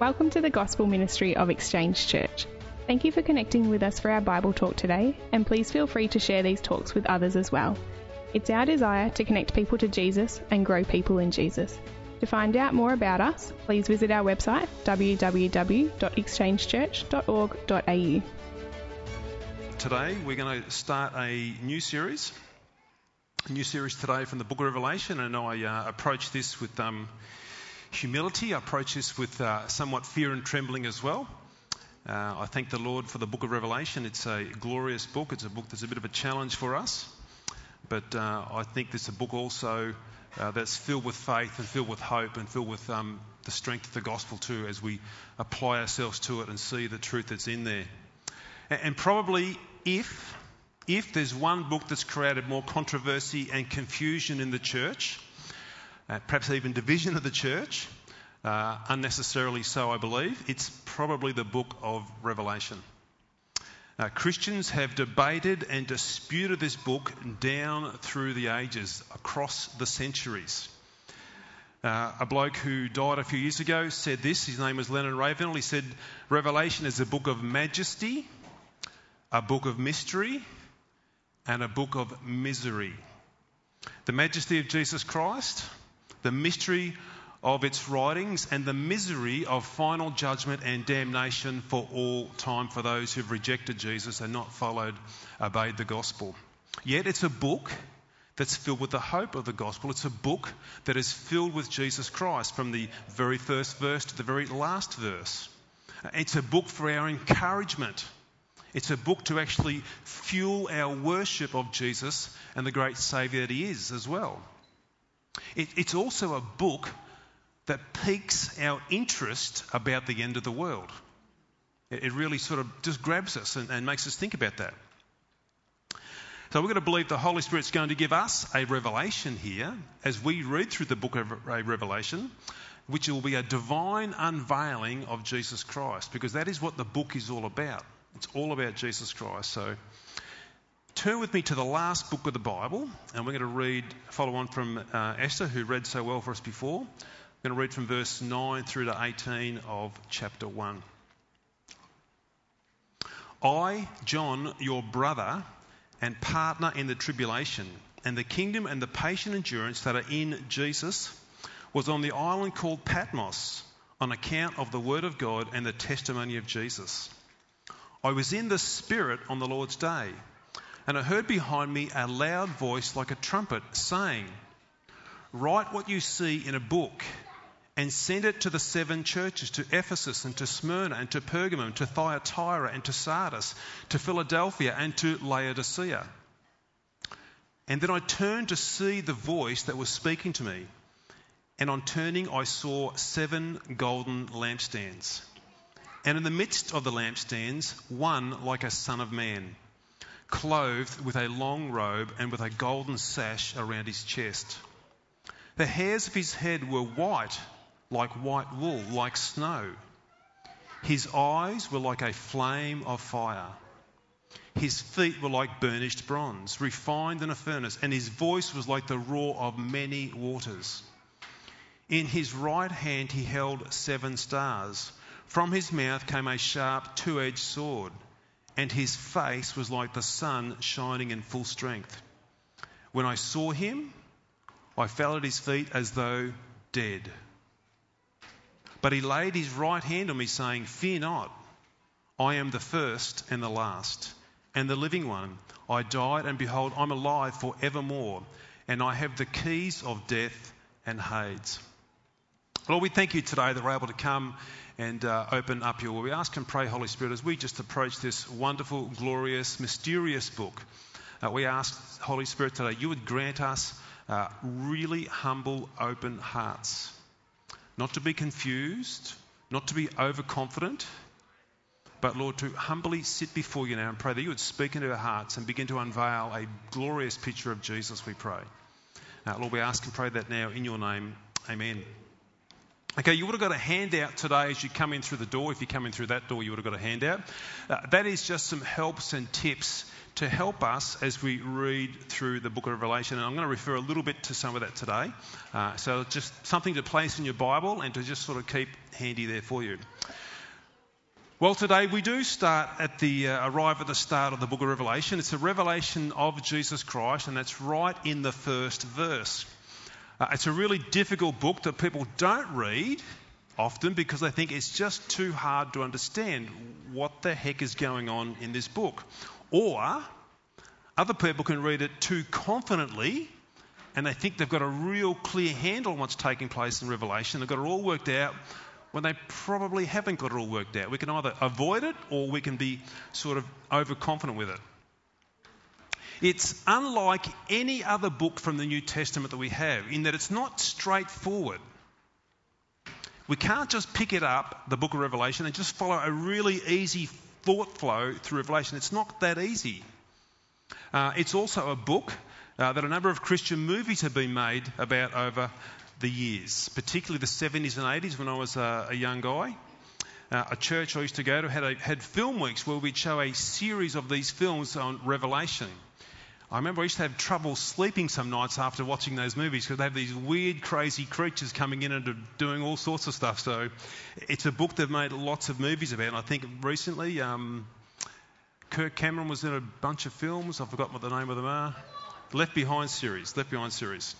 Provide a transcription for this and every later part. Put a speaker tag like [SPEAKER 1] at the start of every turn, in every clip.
[SPEAKER 1] Welcome to the Gospel Ministry of Exchange Church. Thank you for connecting with us for our Bible talk today, and please feel free to share these talks with others as well. It's our desire to connect people to Jesus and grow people in Jesus. To find out more about us, please visit our website www.exchangechurch.org.au.
[SPEAKER 2] Today we're going to start a new series, a new series today from the Book of Revelation, and I uh, approach this with um, humility. I approach this with uh, somewhat fear and trembling as well. Uh, I thank the Lord for the book of Revelation. It's a glorious book. It's a book that's a bit of a challenge for us. But uh, I think it's a book also uh, that's filled with faith and filled with hope and filled with um, the strength of the gospel too as we apply ourselves to it and see the truth that's in there. And, and probably if, if there's one book that's created more controversy and confusion in the church, uh, perhaps even division of the church, uh, unnecessarily so, I believe. It's probably the book of Revelation. Uh, Christians have debated and disputed this book down through the ages, across the centuries. Uh, a bloke who died a few years ago said this. His name was Leonard Ravenhill. He said, Revelation is a book of majesty, a book of mystery, and a book of misery. The majesty of Jesus Christ, the mystery of its writings and the misery of final judgment and damnation for all time for those who've rejected Jesus and not followed, obeyed the gospel. Yet it's a book that's filled with the hope of the gospel. It's a book that is filled with Jesus Christ from the very first verse to the very last verse. It's a book for our encouragement. It's a book to actually fuel our worship of Jesus and the great Saviour that He is as well. It, it's also a book that piques our interest about the end of the world. It, it really sort of just grabs us and, and makes us think about that. So we're going to believe the Holy Spirit's going to give us a revelation here as we read through the book of Revelation, which will be a divine unveiling of Jesus Christ, because that is what the book is all about. It's all about Jesus Christ. So turn with me to the last book of the Bible, and we're going to read, follow on from uh, Esther, who read so well for us before. I'm going to read from verse 9 through to 18 of chapter 1. I, John, your brother and partner in the tribulation, and the kingdom and the patient endurance that are in Jesus, was on the island called Patmos on account of the word of God and the testimony of Jesus. I was in the Spirit on the Lord's day and I heard behind me a loud voice like a trumpet saying, Write what you see in a book and send it to the seven churches to Ephesus and to Smyrna and to Pergamum, to Thyatira and to Sardis, to Philadelphia and to Laodicea. And then I turned to see the voice that was speaking to me. And on turning, I saw seven golden lampstands. And in the midst of the lampstands, one like a son of man clothed with a long robe and with a golden sash around his chest. The hairs of his head were white, like white wool, like snow. His eyes were like a flame of fire. His feet were like burnished bronze, refined in a furnace, and his voice was like the roar of many waters. In his right hand he held seven stars. From his mouth came a sharp two edged sword and his face was like the sun shining in full strength. When I saw him, I fell at his feet as though dead. But he laid his right hand on me, saying, Fear not, I am the first and the last, and the living one. I died, and behold, I'm alive for evermore, and I have the keys of death and Hades. Lord, we thank you today that we're able to come and uh, open up your word. We ask and pray, Holy Spirit, as we just approach this wonderful, glorious, mysterious book. Uh, we ask, Holy Spirit, today you would grant us uh, really humble, open hearts. Not to be confused, not to be overconfident, but Lord, to humbly sit before you now and pray that you would speak into our hearts and begin to unveil a glorious picture of Jesus, we pray. Uh, Lord, we ask and pray that now in your name. Amen. Okay, you would have got a handout today as you come in through the door. If you come in through that door, you would have got a handout. Uh, that is just some helps and tips to help us as we read through the book of Revelation. And I'm going to refer a little bit to some of that today. Uh, so just something to place in your Bible and to just sort of keep handy there for you. Well, today we do start at the uh, arrive at the start of the book of Revelation. It's a revelation of Jesus Christ, and that's right in the first verse. Uh, it's a really difficult book that people don't read often because they think it's just too hard to understand what the heck is going on in this book. Or other people can read it too confidently and they think they've got a real clear handle on what's taking place in Revelation. They've got it all worked out when they probably haven't got it all worked out. We can either avoid it or we can be sort of overconfident with it. It's unlike any other book from the New Testament that we have in that it's not straightforward. We can't just pick it up, the book of Revelation, and just follow a really easy thought flow through Revelation. It's not that easy. Uh, it's also a book uh, that a number of Christian movies have been made about over the years, particularly the 70s and 80s when I was uh, a young guy. Uh, a church I used to go to had, a, had film weeks where we'd show a series of these films on Revelation. I remember I used to have trouble sleeping some nights after watching those movies because they have these weird, crazy creatures coming in and doing all sorts of stuff. So it's a book they've made lots of movies about. And I think recently um, Kirk Cameron was in a bunch of films. I've forgotten what the name of them are. Left Behind series. Left Behind series.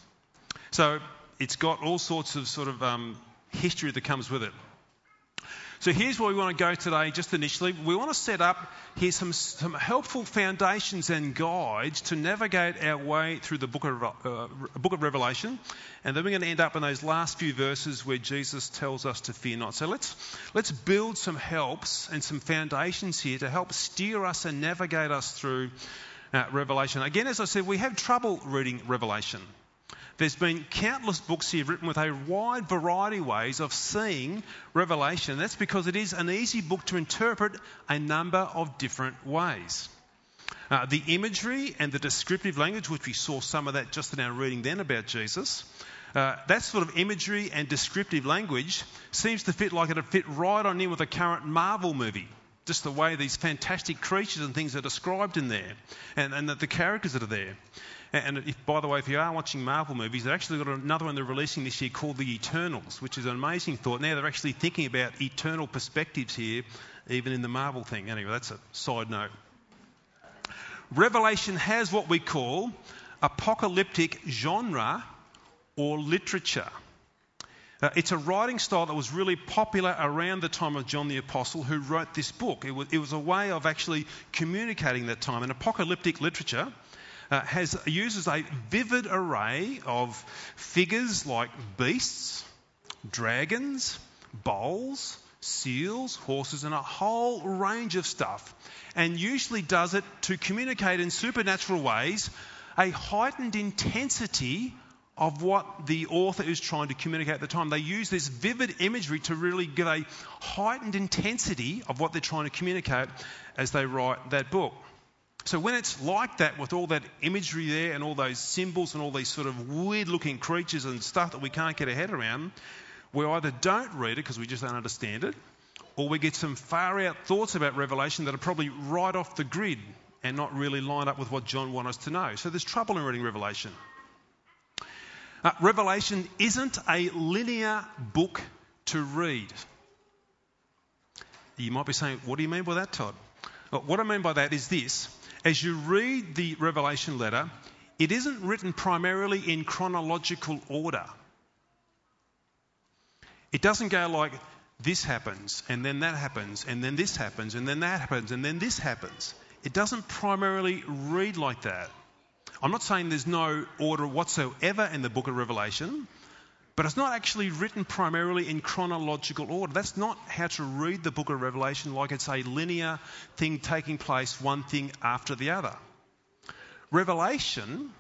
[SPEAKER 2] So it's got all sorts of sort of um, history that comes with it. So here's where we want to go today, just initially. We want to set up here some, some helpful foundations and guides to navigate our way through the book of, uh, book of Revelation. And then we're going to end up in those last few verses where Jesus tells us to fear not. So let's, let's build some helps and some foundations here to help steer us and navigate us through uh, Revelation. Again, as I said, we have trouble reading Revelation. There's been countless books here written with a wide variety of ways of seeing Revelation. That's because it is an easy book to interpret a number of different ways. Uh, the imagery and the descriptive language, which we saw some of that just in our reading then about Jesus, uh, that sort of imagery and descriptive language seems to fit like it'd fit right on in with a current Marvel movie. Just the way these fantastic creatures and things are described in there, and, and the, the characters that are there. And if, by the way, if you are watching Marvel movies, they've actually got another one they're releasing this year called The Eternals, which is an amazing thought. Now they're actually thinking about eternal perspectives here, even in the Marvel thing. Anyway, that's a side note. Revelation has what we call apocalyptic genre or literature. Uh, it's a writing style that was really popular around the time of John the Apostle, who wrote this book. It was, it was a way of actually communicating that time. And apocalyptic literature uh, has, uses a vivid array of figures like beasts, dragons, bowls, seals, horses, and a whole range of stuff, and usually does it to communicate in supernatural ways a heightened intensity of what the author is trying to communicate at the time. They use this vivid imagery to really give a heightened intensity of what they're trying to communicate as they write that book. So when it's like that, with all that imagery there and all those symbols and all these sort of weird looking creatures and stuff that we can't get our head around, we either don't read it because we just don't understand it, or we get some far out thoughts about Revelation that are probably right off the grid and not really line up with what John wants us to know. So there's trouble in reading Revelation. Uh, Revelation isn't a linear book to read. You might be saying, What do you mean by that, Todd? Well, what I mean by that is this as you read the Revelation letter, it isn't written primarily in chronological order. It doesn't go like this happens, and then that happens, and then this happens, and then that happens, and then this happens. It doesn't primarily read like that. I'm not saying there's no order whatsoever in the book of Revelation, but it's not actually written primarily in chronological order. That's not how to read the book of Revelation, like it's a linear thing taking place, one thing after the other. Revelation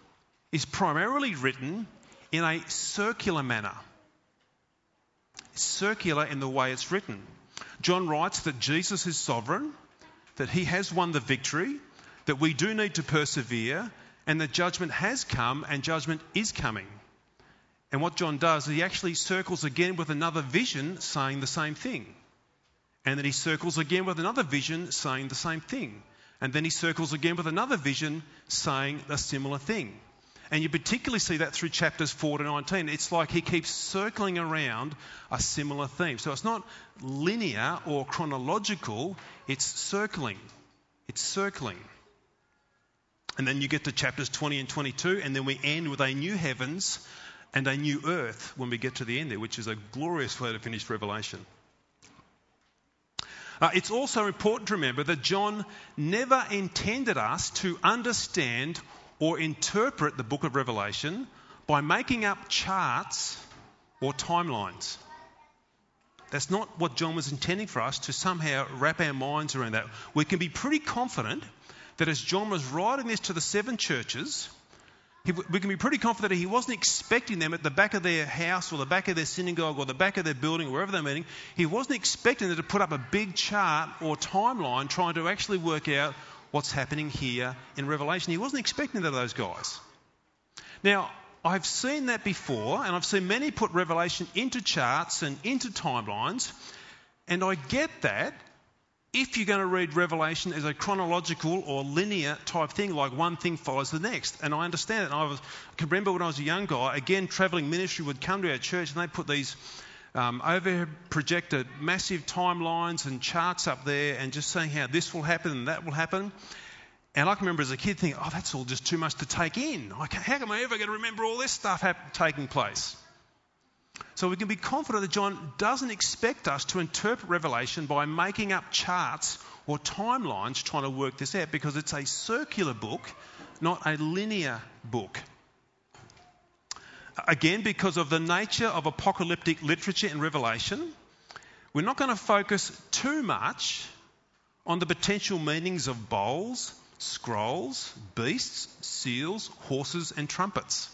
[SPEAKER 2] is primarily written in a circular manner. Circular in the way it's written. John writes that Jesus is sovereign, that he has won the victory, that we do need to persevere, and that judgment has come and judgment is coming. And what John does is he actually circles again with another vision saying the same thing. And then he circles again with another vision saying the same thing. And then he circles again with another vision saying a similar thing. And you particularly see that through chapters 4 to 19. It's like he keeps circling around a similar theme. So it's not linear or chronological, it's circling. It's circling. And then you get to chapters 20 and 22, and then we end with a new heavens and a new earth when we get to the end there, which is a glorious way to finish Revelation. Uh, it's also important to remember that John never intended us to understand or interpret the book of Revelation by making up charts or timelines. That's not what John was intending for us to somehow wrap our minds around that. We can be pretty confident that as John was writing this to the seven churches, he, we can be pretty confident that he wasn't expecting them at the back of their house or the back of their synagogue or the back of their building, wherever they're meeting. He wasn't expecting them to put up a big chart or timeline trying to actually work out what's happening here in Revelation. He wasn't expecting that of those guys. Now, I've seen that before, and I've seen many put Revelation into charts and into timelines, and I get that if you're going to read Revelation as a chronological or linear type thing, like one thing follows the next. And I understand it. I, was, I can remember when I was a young guy, again, travelling ministry would come to our church and they put these um, overhead projected massive timelines and charts up there and just saying how this will happen and that will happen. And I can remember as a kid thinking, oh, that's all just too much to take in. How am I ever going to remember all this stuff taking place? So we can be confident that John doesn't expect us to interpret Revelation by making up charts or timelines trying to work this out because it's a circular book, not a linear book. Again, because of the nature of apocalyptic literature in Revelation, we're not going to focus too much on the potential meanings of bowls, scrolls, beasts, seals, horses, and trumpets.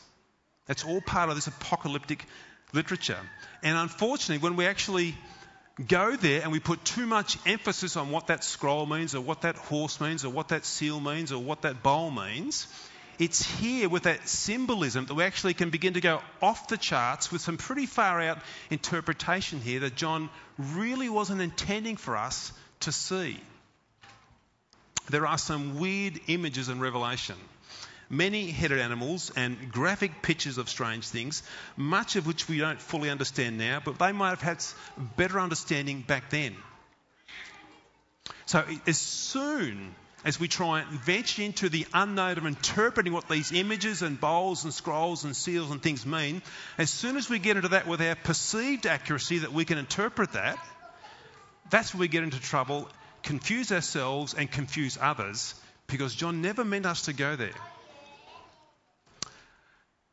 [SPEAKER 2] That's all part of this apocalyptic literature. And unfortunately, when we actually go there and we put too much emphasis on what that scroll means, or what that horse means, or what that seal means, or what that bowl means, it's here with that symbolism that we actually can begin to go off the charts with some pretty far out interpretation here that John really wasn't intending for us to see. There are some weird images in Revelation many headed animals and graphic pictures of strange things, much of which we don't fully understand now, but they might have had better understanding back then. So, as soon as we try and venture into the unknown of interpreting what these images and bowls and scrolls and seals and things mean, as soon as we get into that with our perceived accuracy that we can interpret that, that's where we get into trouble, confuse ourselves and confuse others, because John never meant us to go there.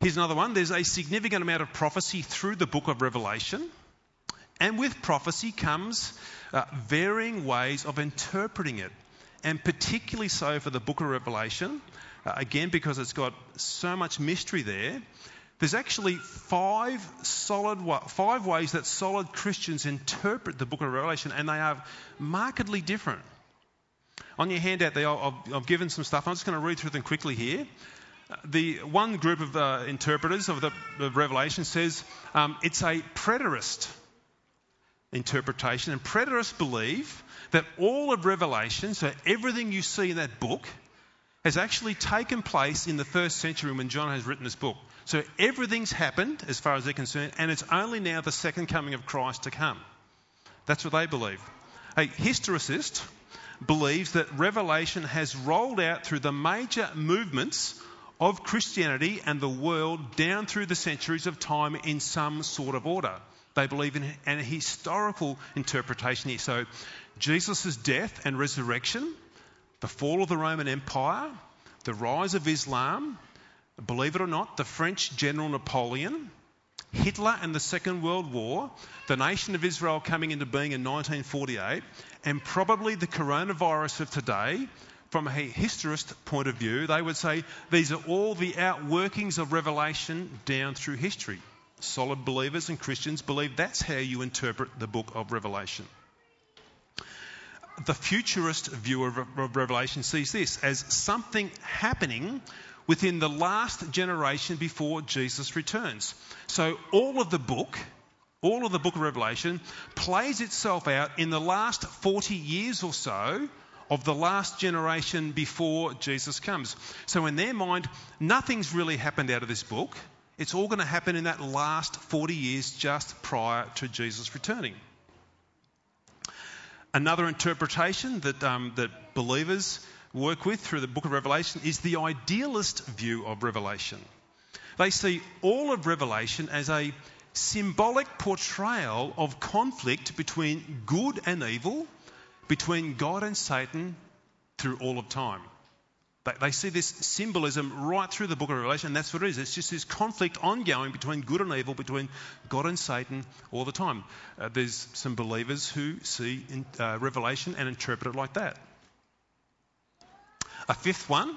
[SPEAKER 2] Here's another one. There's a significant amount of prophecy through the book of Revelation. And with prophecy comes uh, varying ways of interpreting it. And particularly so for the book of Revelation, uh, again, because it's got so much mystery there. There's actually five solid five ways that solid Christians interpret the book of Revelation, and they are markedly different. On your handout there, I've, I've given some stuff. I'm just going to read through them quickly here the one group of uh, interpreters of the of Revelation says um, it's a preterist interpretation, and preterists believe that all of Revelation, so everything you see in that book, has actually taken place in the first century when John has written this book. So everything's happened as far as they're concerned, and it's only now the second coming of Christ to come. That's what they believe. A historicist believes that Revelation has rolled out through the major movements of Christianity and the world down through the centuries of time in some sort of order. They believe in an historical interpretation here. So, Jesus' death and resurrection, the fall of the Roman Empire, the rise of Islam, believe it or not, the French General Napoleon, Hitler and the Second World War, the nation of Israel coming into being in 1948, and probably the coronavirus of today from a historist point of view, they would say these are all the outworkings of revelation down through history. Solid believers and Christians believe that's how you interpret the book of Revelation. The futurist view of Revelation sees this as something happening within the last generation before Jesus returns. So all of the book, all of the book of Revelation, plays itself out in the last 40 years or so of the last generation before Jesus comes. So, in their mind, nothing's really happened out of this book. It's all going to happen in that last 40 years just prior to Jesus returning. Another interpretation that, um, that believers work with through the book of Revelation is the idealist view of Revelation. They see all of Revelation as a symbolic portrayal of conflict between good and evil, between God and Satan through all of time. They, see this symbolism right through the book of Revelation, that's what it is. It's just this conflict ongoing between good and evil, between God and Satan all the time. Uh, there's some believers who see in, uh, Revelation and interpret it like that. A fifth one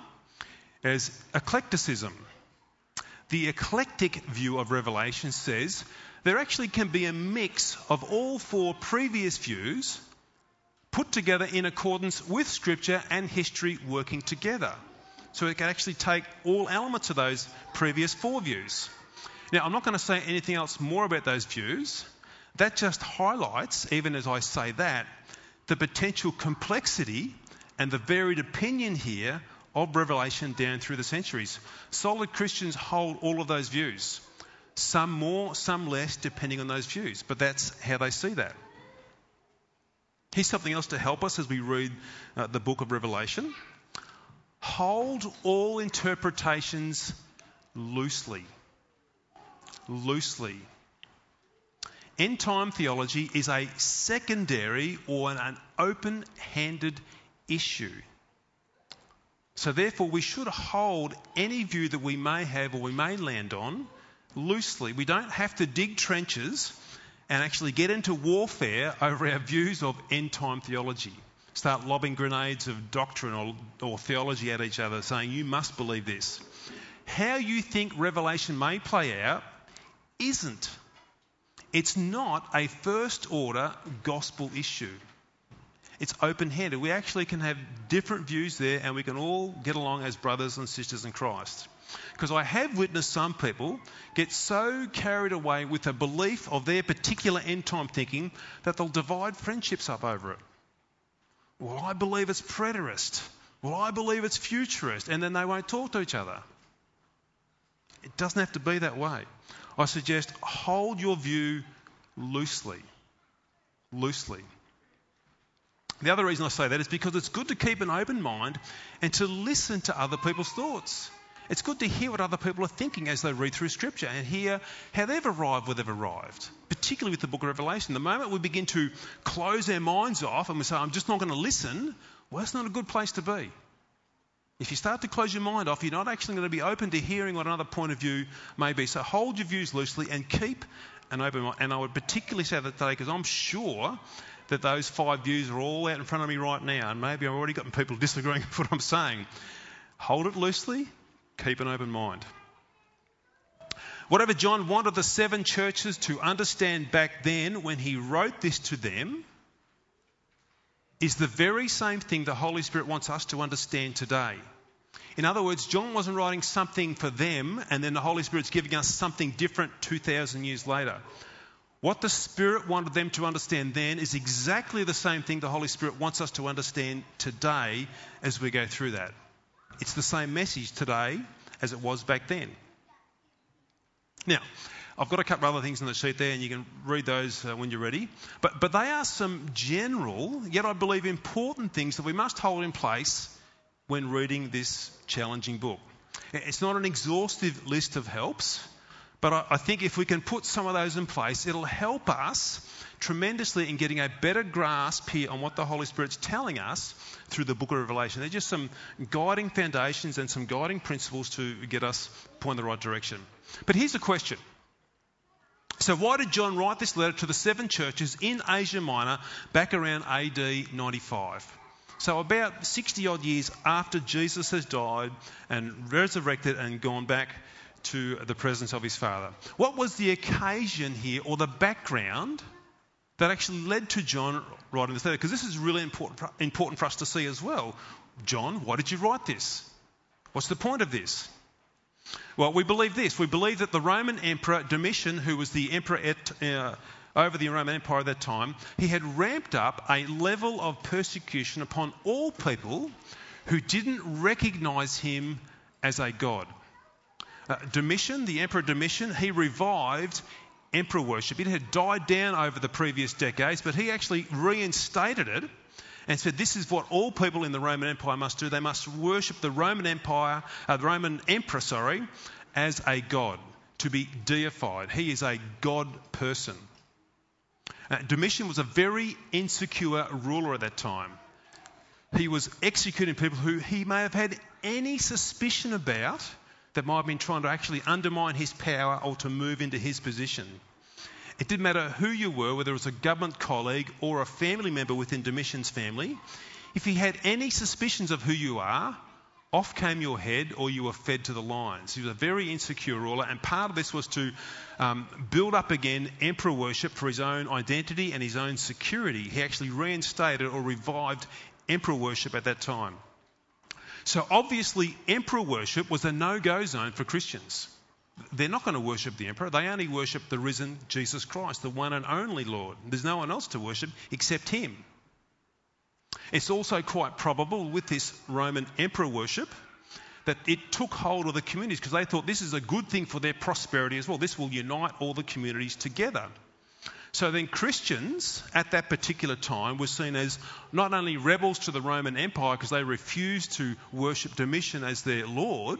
[SPEAKER 2] is eclecticism. The eclectic view of Revelation says there actually can be a mix of all four previous views put together in accordance with Scripture and history working together. So it can actually take all elements of those previous four views. Now, I'm not going to say anything else more about those views. That just highlights, even as I say that, the potential complexity and the varied opinion here of Revelation down through the centuries. Solid Christians hold all of those views. Some more, some less, depending on those views. But that's how they see that. Here's something else to help us as we read uh, the book of Revelation. Hold all interpretations loosely. Loosely. End time theology is a secondary or an open handed issue. So, therefore, we should hold any view that we may have or we may land on loosely. We don't have to dig trenches and actually get into warfare over our views of end time theology. Start lobbing grenades of doctrine or, or theology at each other, saying, You must believe this. How you think Revelation may play out isn't. It's not a first order gospel issue. It's open handed. We actually can have different views there and we can all get along as brothers and sisters in Christ. Because I have witnessed some people get so carried away with a belief of their particular end time thinking that they'll divide friendships up over it. Well, I believe it's preterist. Well, I believe it's futurist. And then they won't talk to each other. It doesn't have to be that way. I suggest hold your view loosely. Loosely. The other reason I say that is because it's good to keep an open mind and to listen to other people's thoughts. It's good to hear what other people are thinking as they read through Scripture and hear how they've arrived where they've arrived, particularly with the book of Revelation. The moment we begin to close our minds off and we say, I'm just not going to listen, well, that's not a good place to be. If you start to close your mind off, you're not actually going to be open to hearing what another point of view may be. So hold your views loosely and keep an open mind. And I would particularly say that today because I'm sure that those five views are all out in front of me right now, and maybe I've already gotten people disagreeing with what I'm saying. Hold it loosely, keep an open mind. Whatever John wanted the seven churches to understand back then when he wrote this to them is the very same thing the Holy Spirit wants us to understand today. In other words, John wasn't writing something for them and then the Holy Spirit's giving us something different 2,000 years later. What the Spirit wanted them to understand then is exactly the same thing the Holy Spirit wants us to understand today as we go through that. It's the same message today as it was back then. Now, I've got a couple of other things on the sheet there, and you can read those uh, when you're ready. But, but they are some general, yet I believe important things that we must hold in place when reading this challenging book. It's not an exhaustive list of helps. But I, I think if we can put some of those in place, it'll help us tremendously in getting a better grasp here on what the Holy Spirit's telling us through the book of Revelation. They're just some guiding foundations and some guiding principles to get us point in the right direction. But here's the question. So, why did John write this letter to the seven churches in Asia Minor back around AD 95? So, about 60 odd years after Jesus has died and resurrected and gone back to the presence of his Father. What was the occasion here or the background that actually led to John writing this letter? Because this is really important important for us to see as well. John, why did you write this? What's the point of this? Well, we believe this. We believe that the Roman Emperor Domitian, who was the emperor at, uh, over the Roman Empire at that time, he had ramped up a level of persecution upon all people who didn't recognize him as a god. Uh, Domitian, the Emperor Domitian, he revived emperor worship. It had died down over the previous decades, but he actually reinstated it and said, This is what all people in the Roman Empire must do. They must worship the Roman Empire, uh, the Roman Emperor, sorry, as a god, to be deified. He is a God person. Uh, Domitian was a very insecure ruler at that time. He was executing people who he may have had any suspicion about that might have been trying to actually undermine his power or to move into his position. It didn't matter who you were, whether it was a government colleague or a family member within Domitian's family. If he had any suspicions of who you are, off came your head or you were fed to the lions. He was a very insecure ruler, and part of this was to um, build up again emperor worship for his own identity and his own security. He actually reinstated or revived emperor worship at that time. So obviously, emperor worship was a no go zone for Christians. They're not going to worship the emperor. They only worship the risen Jesus Christ, the one and only Lord. There's no one else to worship except him. It's also quite probable with this Roman emperor worship that it took hold of the communities because they thought this is a good thing for their prosperity as well. This will unite all the communities together. So then, Christians at that particular time were seen as not only rebels to the Roman Empire because they refused to worship Domitian as their Lord,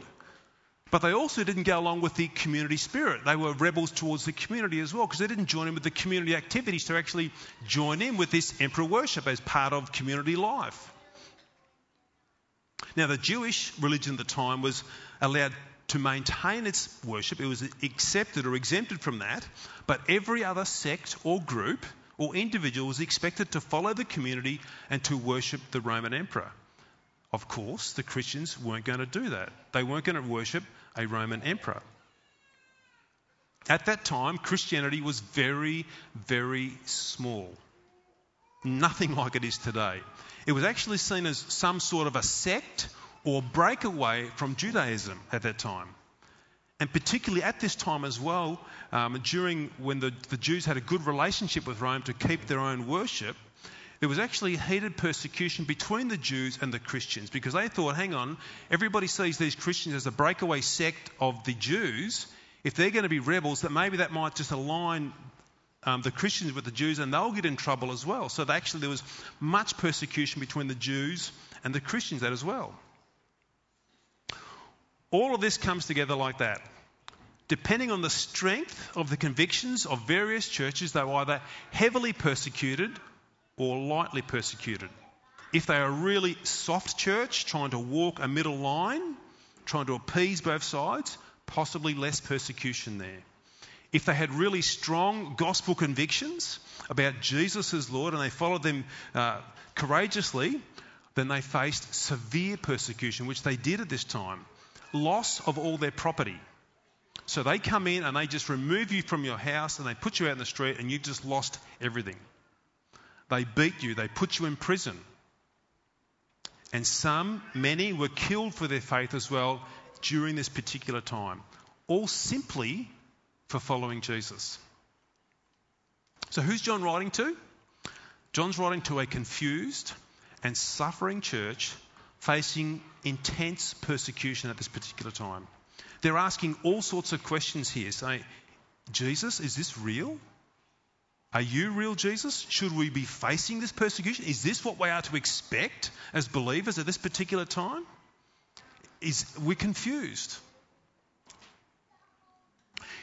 [SPEAKER 2] but they also didn't go along with the community spirit. They were rebels towards the community as well because they didn't join in with the community activities to actually join in with this emperor worship as part of community life. Now, the Jewish religion at the time was allowed to maintain its worship, it was accepted or exempted from that, but every other sect or group or individual was expected to follow the community and to worship the Roman emperor. Of course, the Christians weren't going to do that. They weren't going to worship a Roman emperor. At that time, Christianity was very, very small. Nothing like it is today. It was actually seen as some sort of a sect or break away from Judaism at that time. And particularly at this time as well, um, during when the, the Jews had a good relationship with Rome to keep their own worship, there was actually heated persecution between the Jews and the Christians because they thought, hang on, everybody sees these Christians as a breakaway sect of the Jews. If they're going to be rebels, that maybe that might just align um, the Christians with the Jews and they'll get in trouble as well. So actually, there was much persecution between the Jews and the Christians that as well. All of this comes together like that. Depending on the strength of the convictions of various churches, they were either heavily persecuted or lightly persecuted. If they are a really soft church, trying to walk a middle line, trying to appease both sides, possibly less persecution there. If they had really strong gospel convictions about Jesus as Lord and they followed them uh, courageously, then they faced severe persecution, which they did at this time loss of all their property. So they come in and they just remove you from your house and they put you out in the street and you've just lost everything. They beat you, they put you in prison. And some, many, were killed for their faith as well during this particular time, all simply for following Jesus. So, who's John writing to? John's writing to a confused and suffering church facing intense persecution at this particular time. They're asking all sorts of questions here, saying, Jesus, is this real? Are you real, Jesus? Should we be facing this persecution? Is this what we are to expect as believers at this particular time? Is we're confused.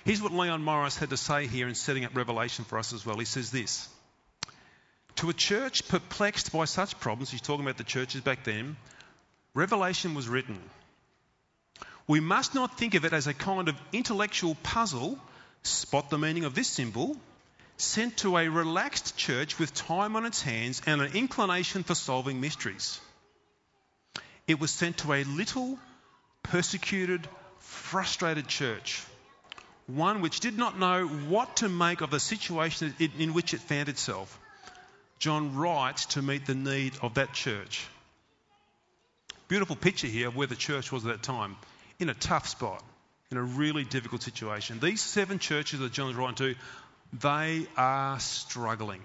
[SPEAKER 2] Here's what Leon Morris had to say here in setting up Revelation for us as well. He says this To a church perplexed by such problems, he's talking about the churches back then, Revelation was written. We must not think of it as a kind of intellectual puzzle, spot the meaning of this symbol, sent to a relaxed church with time on its hands and an inclination for solving mysteries. It was sent to a little, persecuted, frustrated church, one which did not know what to make of the situation in which it found itself. John writes to meet the need of that church. Beautiful picture here of where the church was at that time, in a tough spot. in a really difficult situation. These seven churches that John's writing to, they are struggling.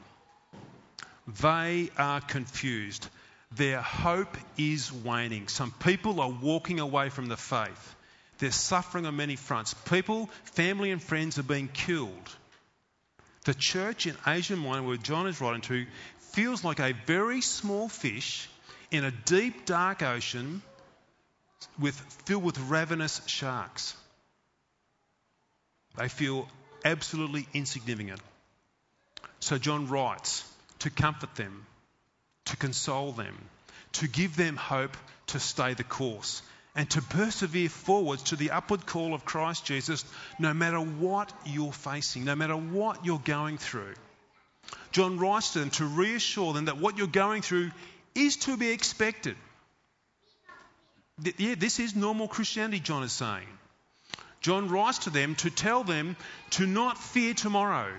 [SPEAKER 2] They are confused. Their hope is waning. Some people are walking away from the faith. They're suffering on many fronts. People, family, and friends are being killed. The church in Asia Minor, where John is writing to, feels like a very small fish in a deep, dark ocean with, filled with ravenous sharks. They feel absolutely insignificant. So John writes to comfort them, to console them, to give them hope to stay the course, and to persevere forwards to the upward call of Christ Jesus, no matter what you're facing, no matter what you're going through. John writes to them to reassure them that what you're going through is to be expected. Yeah, this is normal Christianity, John is saying. John writes to them to tell them to not fear tomorrow.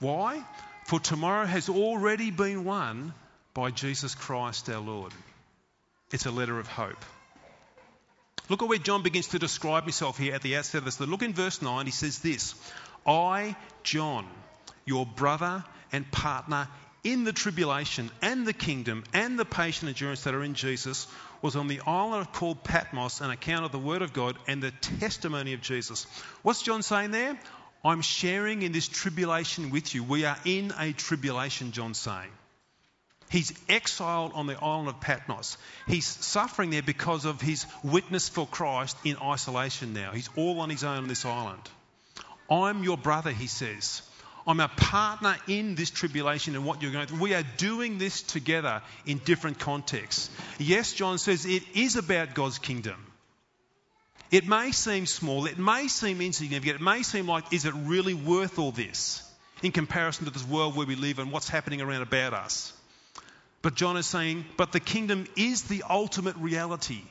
[SPEAKER 2] Why? For tomorrow has already been won by Jesus Christ our Lord. It's a letter of hope. Look at where John begins to describe himself here at the outset of this. Look in verse 9, he says this I, John, your brother and partner in the tribulation and the kingdom and the patient endurance that are in Jesus, was on the island called Patmos an account of the word of God and the testimony of Jesus. What's John saying there? I'm sharing in this tribulation with you. We are in a tribulation, John's saying. He's exiled on the island of Patmos. He's suffering there because of his witness for Christ in isolation now. He's all on his own on this island. I'm your brother, he says. I'm a partner in this tribulation and what you're going through. We are doing this together in different contexts. Yes, John says it is about God's kingdom. It may seem small, it may seem insignificant, it may seem like, is it really worth all this in comparison to this world where we live and what's happening around about us? But John is saying, but the kingdom is the ultimate reality.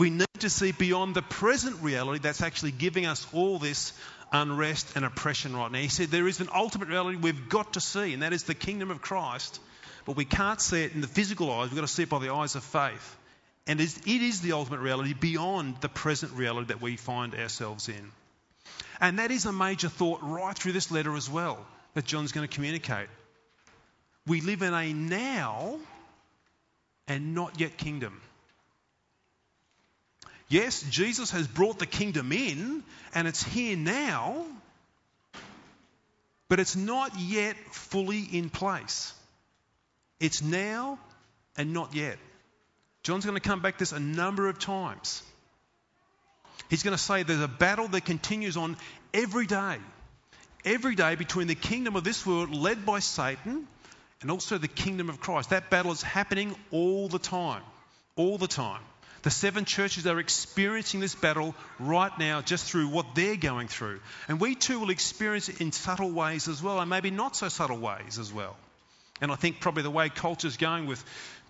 [SPEAKER 2] We need to see beyond the present reality that's actually giving us all this unrest and oppression right now. He said there is an ultimate reality we've got to see, and that is the kingdom of Christ. But we can't see it in the physical eyes, we've got to see it by the eyes of faith. And it is the ultimate reality beyond the present reality that we find ourselves in. And that is a major thought right through this letter as well that John's going to communicate. We live in a now and not yet kingdom. Yes, Jesus has brought the kingdom in and it's here now, but it's not yet fully in place. It's now and not yet. John's going to come back to this a number of times. He's going to say there's a battle that continues on every day. Every day between the kingdom of this world led by Satan and also the kingdom of Christ. That battle is happening all the time. All the time. The seven churches are experiencing this battle right now just through what they're going through. And we too will experience it in subtle ways as well, and maybe not so subtle ways as well. And I think probably the way culture's going with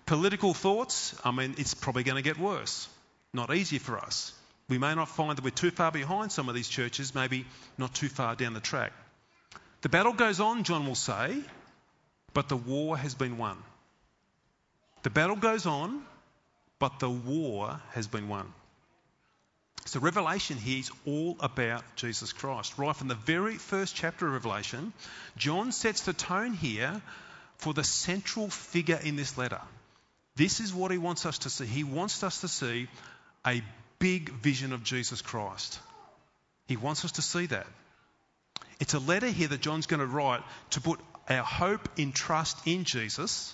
[SPEAKER 2] political thoughts, I mean, it's probably going to get worse. Not easy for us. We may not find that we're too far behind some of these churches, maybe not too far down the track. The battle goes on, John will say, but the war has been won. The battle goes on, but the war has been won. So, Revelation here is all about Jesus Christ. Right from the very first chapter of Revelation, John sets the tone here for the central figure in this letter. This is what he wants us to see. He wants us to see a big vision of Jesus Christ. He wants us to see that. It's a letter here that John's going to write to put our hope in trust in Jesus.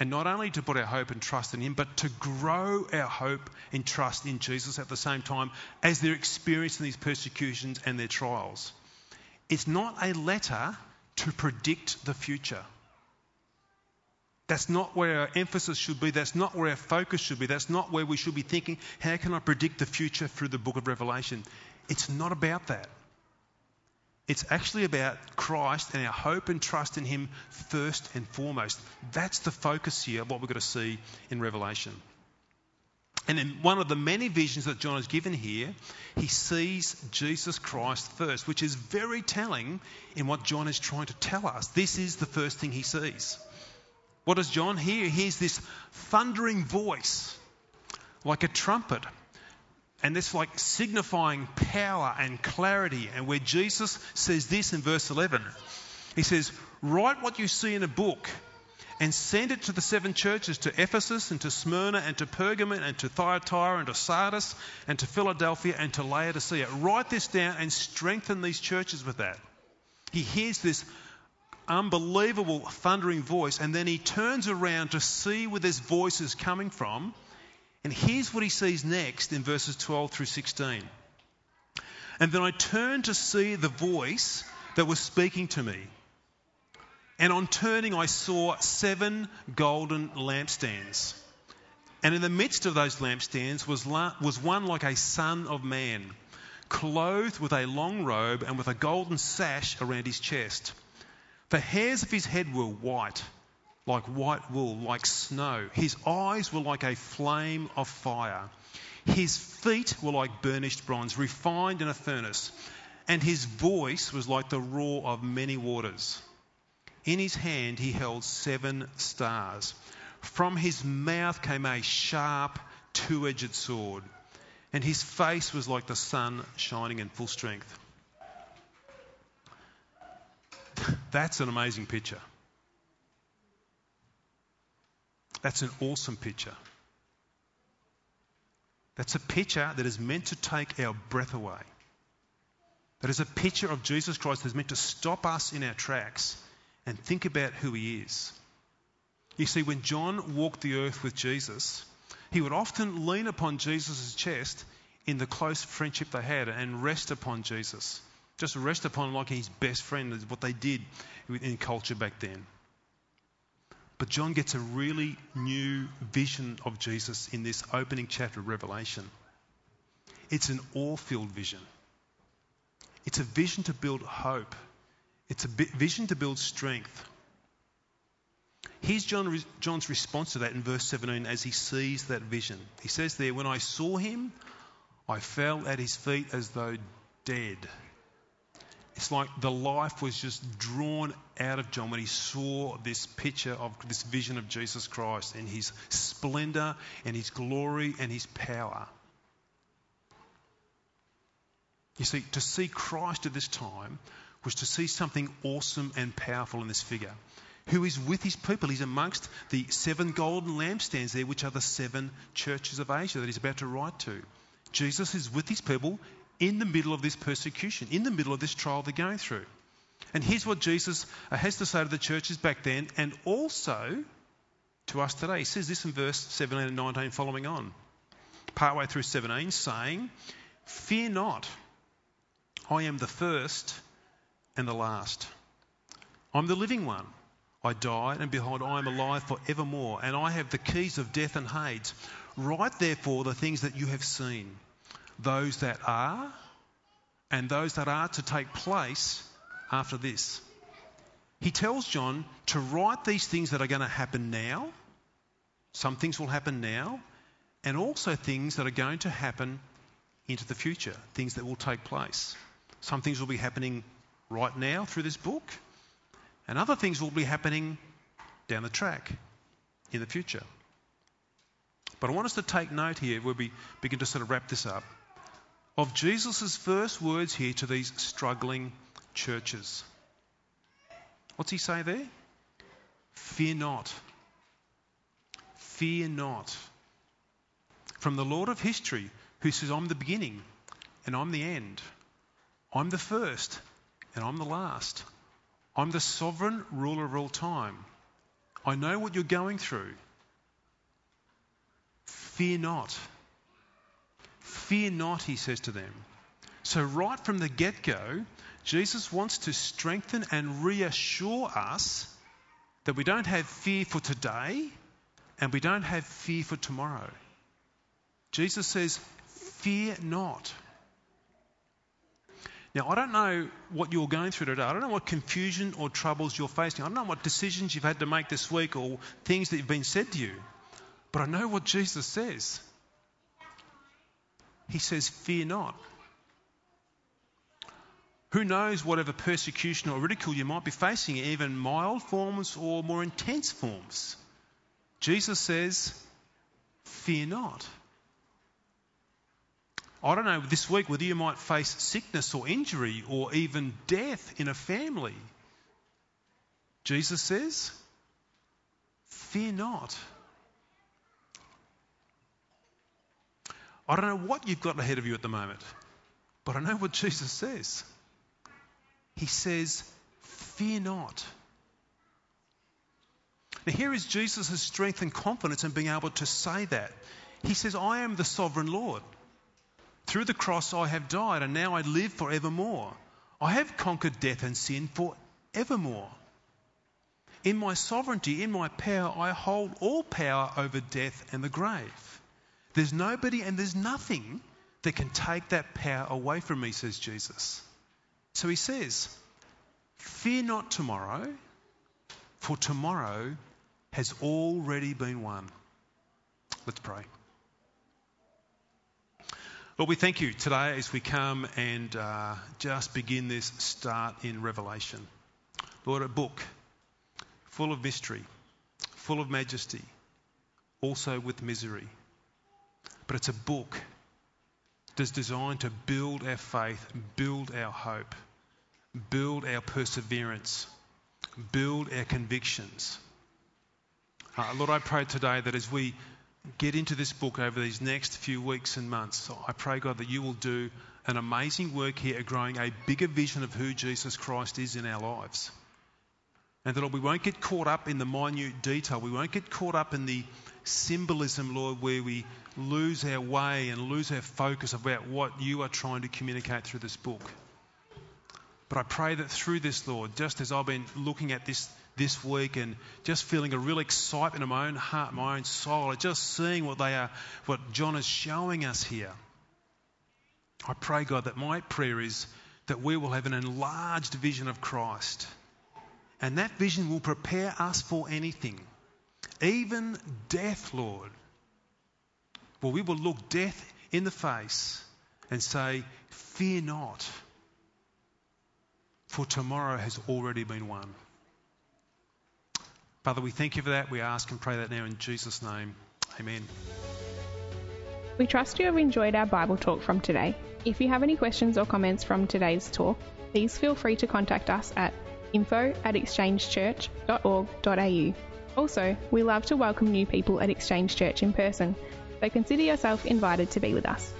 [SPEAKER 2] And not only to put our hope and trust in Him, but to grow our hope and trust in Jesus at the same time as they're experiencing these persecutions and their trials. It's not a letter to predict the future. That's not where our emphasis should be. That's not where our focus should be. That's not where we should be thinking, how can I predict the future through the book of Revelation? It's not about that. It's actually about Christ and our hope and trust in Him first and foremost. That's the focus here of what we're going to see in Revelation. And in one of the many visions that John has given here, he sees Jesus Christ first, which is very telling in what John is trying to tell us. This is the first thing he sees. What does John hear? He hears this thundering voice, like a trumpet, And this like signifying power and clarity. And where Jesus says this in verse 11, he says, Write what you see in a book and send it to the seven churches to Ephesus and to Smyrna and to Pergamon and to Thyatira and to Sardis and to Philadelphia and to Laodicea. Write this down and strengthen these churches with that. He hears this unbelievable thundering voice and then he turns around to see where this voice is coming from. And here's what he sees next in verses 12 through 16. And then I turned to see the voice that was speaking to me. And on turning, I saw seven golden lampstands. And in the midst of those lampstands was, la- was one like a son of man, clothed with a long robe and with a golden sash around his chest. The hairs of his head were white, like white wool, like snow. His eyes were like a flame of fire. His feet were like burnished bronze, refined in a furnace. And his voice was like the roar of many waters. In his hand he held seven stars. From his mouth came a sharp, two edged sword, and his face was like the sun shining in full strength. That's an amazing picture. That's an awesome picture. That's a picture that is meant to take our breath away. That is a picture of Jesus Christ that is meant to stop us in our tracks and think about who he is. You see, when John walked the earth with Jesus, he would often lean upon Jesus' chest in the close friendship they had and rest upon Jesus. Just rest upon him like his best friend is what they did in culture back then. But John gets a really new vision of Jesus in this opening chapter of Revelation. It's an awe filled vision. It's a vision to build hope it's a vision to build strength. Here's John, John's response to that in verse 17 as he sees that vision. He says there, When I saw him, I fell at his feet as though dead. It's like the life was just drawn out of John when he saw this picture of this vision of Jesus Christ and his splendor and his glory and his power. You see, to see Christ at this time was to see something awesome and powerful in this figure who is with his people. He's amongst the seven golden lampstands there, which are the seven churches of Asia that he's about to write to. Jesus is with his people in the middle of this persecution, in the middle of this trial they're going through. And here's what Jesus has to say to the churches back then and also to us today. He says this in verse 17 and 19 following on. Partway through 17, saying, Fear not, I am the first and the last. I'm the living one. I died, and behold, I am alive for evermore, and I have the keys of death and Hades. Write therefore the things that you have seen, those that are, and those that are to take place after this. He tells John to write these things that are going to happen now. Some things will happen now, and also things that are going to happen into the future, things that will take place. Some things will be happening right now through this book, and other things will be happening down the track in the future. But I want us to take note here where we begin to sort of wrap this up of Jesus' first words here to these struggling churches. What's he say there? Fear not. Fear not. From the Lord of history, who says, I'm the beginning and I'm the end. I'm the first and I'm the last. I'm the sovereign ruler of all time. I know what you're going through. Fear not. Fear not, he says to them. So, right from the get go, Jesus wants to strengthen and reassure us that we don't have fear for today and we don't have fear for tomorrow. Jesus says, Fear not. Now, I don't know what you're going through today. I don't know what confusion or troubles you're facing. I don't know what decisions you've had to make this week or things that have been said to you. But I know what Jesus says. He says, Fear not. Who knows whatever persecution or ridicule you might be facing, even mild forms or more intense forms? Jesus says, Fear not. I don't know this week whether you might face sickness or injury or even death in a family. Jesus says, Fear not. I don't know what you've got ahead of you at the moment, but I know what Jesus says. He says, Fear not. Now, here is Jesus' strength and confidence in being able to say that. He says, I am the sovereign Lord. Through the cross I have died, and now I live forevermore. I have conquered death and sin forevermore. In my sovereignty, in my power, I hold all power over death and the grave. There's nobody and there's nothing that can take that power away from me, says Jesus. So he says, Fear not tomorrow, for tomorrow has already been won. Let's pray. Lord, we thank you today as we come and uh, just begin this start in Revelation. Lord, a book full of mystery, full of majesty, also with misery. But it's a book that's designed to build our faith, build our hope, build our perseverance, build our convictions. Uh, Lord, I pray today that as we get into this book over these next few weeks and months, I pray, God, that you will do an amazing work here at growing a bigger vision of who Jesus Christ is in our lives. And that, Lord, we won't get caught up in the minute detail. We won't get caught up in the symbolism, Lord, where we lose our way and lose our focus about what you are trying to communicate through this book. But I pray that through this, Lord, just as I've been looking at this this week and just feeling a real excitement in my own heart, my own soul, just seeing what they are, what John is showing us here. I pray, God, that my prayer is that we will have an enlarged vision of Christ. And that vision will prepare us for anything, even death, Lord. Well, we will look death in the face and say, Fear not, for tomorrow has already been won. Father, we thank you for that. We ask and pray that now in Jesus' name. Amen.
[SPEAKER 1] We trust you have enjoyed our Bible talk from today. If you have any questions or comments from today's talk, please feel free to contact us at info at exchangechurch.org.au. Also, we love to welcome new people at Exchange Church in person, so consider yourself invited to be with us.